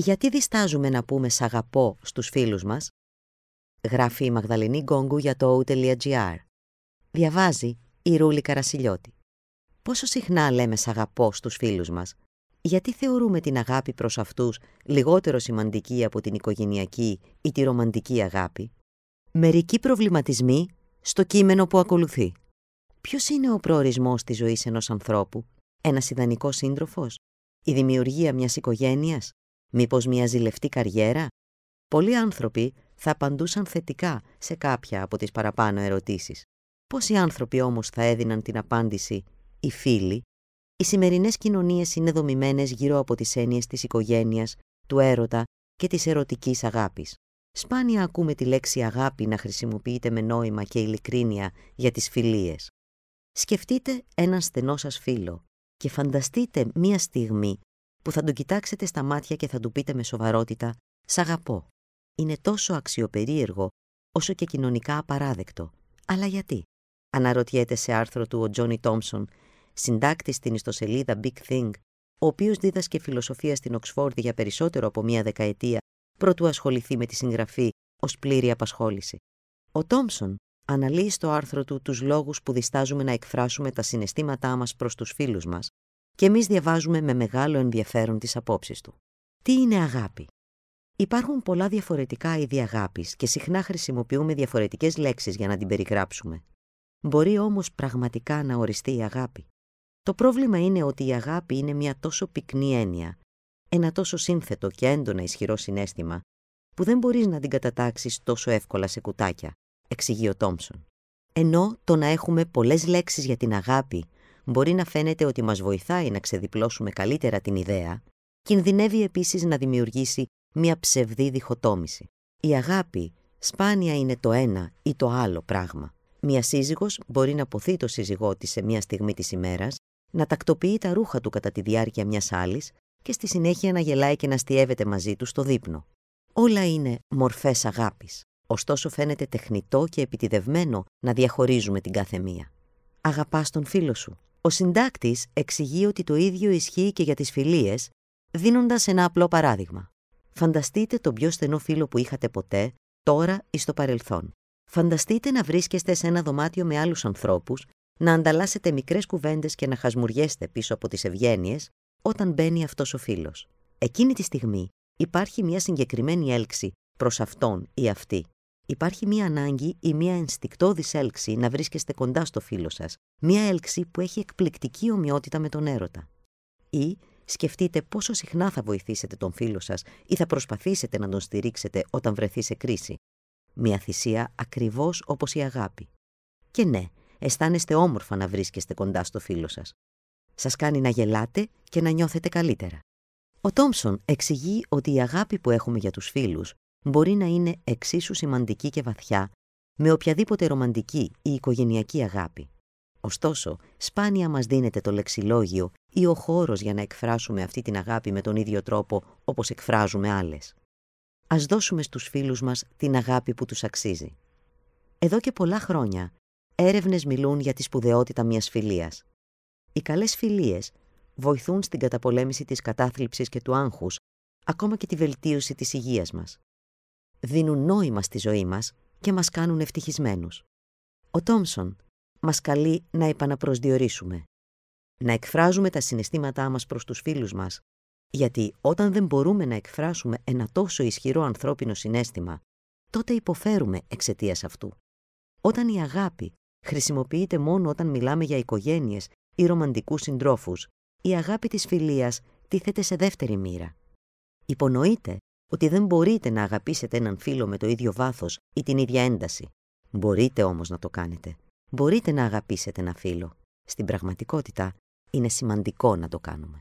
Γιατί διστάζουμε να πούμε «σ' αγαπώ» στους φίλους μας; Γράφει η Μαγδαληνή Γκόγκου για το O.gr. Διαβάζει η Ρούλη Καρασιλιώτη. Πόσο συχνά λέμε «σ' αγαπώ» στους φίλους μας; Γιατί θεωρούμε την αγάπη προς αυτούς λιγότερο σημαντική από την οικογενειακή ή τη ρομαντική αγάπη; Μερικοί προβληματισμοί στο κείμενο που ακολουθεί. Ποιος είναι ο προορισμός της ζωής ενός ανθρώπου, ένας ιδανικός σύντροφος, η δημιουργία μιας οικογένειας, μήπως μια ζηλευτή καριέρα; Πολλοί άνθρωποι θα απαντούσαν θετικά σε κάποια από τις παραπάνω ερωτήσεις. Πόσοι άνθρωποι όμως θα έδιναν την απάντηση «οι φίλοι». Οι σημερινές κοινωνίες είναι δομημένες γύρω από τις έννοιες της οικογένειας, του έρωτα και της ερωτικής αγάπης. Σπάνια ακούμε τη λέξη αγάπη να χρησιμοποιείται με νόημα και ειλικρίνεια για τις φιλίες. Σκεφτείτε έναν στενό σας φίλο και φανταστείτε μία στιγμή που θα τον κοιτάξετε στα μάτια και θα του πείτε με σοβαρότητα «Σ' αγαπώ». Είναι τόσο αξιοπερίεργο όσο και κοινωνικά απαράδεκτο. Αλλά γιατί; Αναρωτιέται σε άρθρο του ο Τζόνι Τόμσον, συντάκτη στην ιστοσελίδα Big Thing, ο οποίος δίδασκε φιλοσοφία στην Οξφόρδη για περισσότερο από μία δεκαετία προτού ασχοληθεί με τη συγγραφή ως πλήρη απασχόληση. Ο Τόμσον αναλύει στο άρθρο του τους λόγους που διστάζουμε να εκφράσουμε τα συναισθήματά μας προς τους φίλους μας και εμείς διαβάζουμε με μεγάλο ενδιαφέρον τις απόψεις του. Τι είναι αγάπη; Υπάρχουν πολλά διαφορετικά είδη αγάπης και συχνά χρησιμοποιούμε διαφορετικές λέξεις για να την περιγράψουμε. Μπορεί όμως πραγματικά να οριστεί η αγάπη; Το πρόβλημα είναι ότι η αγάπη είναι μια τόσο πυκνή έννοια, ένα τόσο σύνθετο και έντονα ισχυρό συνέστημα, που δεν μπορείς να την κατατάξεις τόσο εύκολα σε κουτάκια, εξηγεί ο Τόμψον. Ενώ το να έχουμε πολλές λέξεις για την αγάπη μπορεί να φαίνεται ότι μας βοηθάει να ξεδιπλώσουμε καλύτερα την ιδέα, κινδυνεύει επίσης να δημιουργήσει μια ψευδή διχοτόμηση. Η αγάπη σπάνια είναι το ένα ή το άλλο πράγμα. Μια σύζυγος μπορεί να ποθεί το σύζυγό της σε μια στιγμή της ημέρας, να τακτοποιεί τα ρούχα του κατά τη διάρκεια μιας άλλης και στη συνέχεια να γελάει και να στιεύεται μαζί του στο δείπνο. Όλα είναι μορφές αγάπης. Ωστόσο φαίνεται τεχνητό και επιτιδευμένο να διαχωρίζουμε την κάθε μία. Αγαπάς τον φίλο σου. Ο συντάκτης εξηγεί ότι το ίδιο ισχύει και για τις φιλίες, δίνοντας ένα απλό παράδειγμα. Φανταστείτε τον πιο στενό φίλο που είχατε ποτέ, τώρα ή στο παρελθόν. Φανταστείτε να βρίσκεστε σε ένα δωμάτιο με άλλους ανθρώπους, να ανταλλάσσετε μικρές κουβέντες και να χασμουριέστε πίσω από τις ευγένειες όταν μπαίνει αυτός ο φίλος. Εκείνη τη στιγμή υπάρχει μια συγκεκριμένη έλξη προς αυτόν ή αυτή. Υπάρχει μια ανάγκη ή μια ενστικτόδης έλξη να βρίσκεστε κοντά στο φίλο σας, μια έλξη που έχει εκπληκτική ομοιότητα με τον έρωτα. Ή σκεφτείτε πόσο συχνά θα βοηθήσετε τον φίλο σας ή θα προσπαθήσετε να τον στηρίξετε όταν βρεθεί σε κρίση. Μια θυσία ακριβώς όπως η αγάπη. Και ναι, αισθάνεστε όμορφα να βρίσκεστε κοντά στο φίλο σας. Σας κάνει να γελάτε και να νιώθετε καλύτερα. Ο Τόμψον εξηγεί ότι η αγάπη που έχουμε για τους φίλους μπορεί να είναι εξίσου σημαντική και βαθιά με οποιαδήποτε ρομαντική ή οικογενειακή αγάπη. Ωστόσο, σπάνια μας δίνεται το λεξιλόγιο ή ο χώρος για να εκφράσουμε αυτή την αγάπη με τον ίδιο τρόπο όπως εκφράζουμε άλλες. Ας δώσουμε στους φίλους μας την αγάπη που τους αξίζει. Εδώ και πολλά χρόνια, έρευνες μιλούν για τη σπουδαιότητα μιας φιλίας. Οι καλές φιλίες βοηθούν στην καταπολέμηση της κατάθλιψης και του άγχους, ακόμα και τη βελτίωση της υγείας μας. Δίνουν νόημα στη ζωή μας και μας κάνουν ευτυχισμένους. Ο Τόμσον μας καλεί να επαναπροσδιορίσουμε, να εκφράζουμε τα συναισθήματά μας προς τους φίλους μας, γιατί όταν δεν μπορούμε να εκφράσουμε ένα τόσο ισχυρό ανθρώπινο συνέστημα, τότε υποφέρουμε εξαιτίας αυτού. Όταν η αγάπη χρησιμοποιείται μόνο όταν μιλάμε για οικογένειες ή ρομαντικούς συντρόφους, η αγάπη της φιλίας τίθεται σε δεύτερη μοίρα. Υπονοείται ότι δεν μπορείτε να αγαπήσετε έναν φίλο με το ίδιο βάθος ή την ίδια ένταση. Μπορείτε όμως να το κάνετε. Μπορείτε να αγαπήσετε ένα φίλο. Στην πραγματικότητα είναι σημαντικό να το κάνουμε.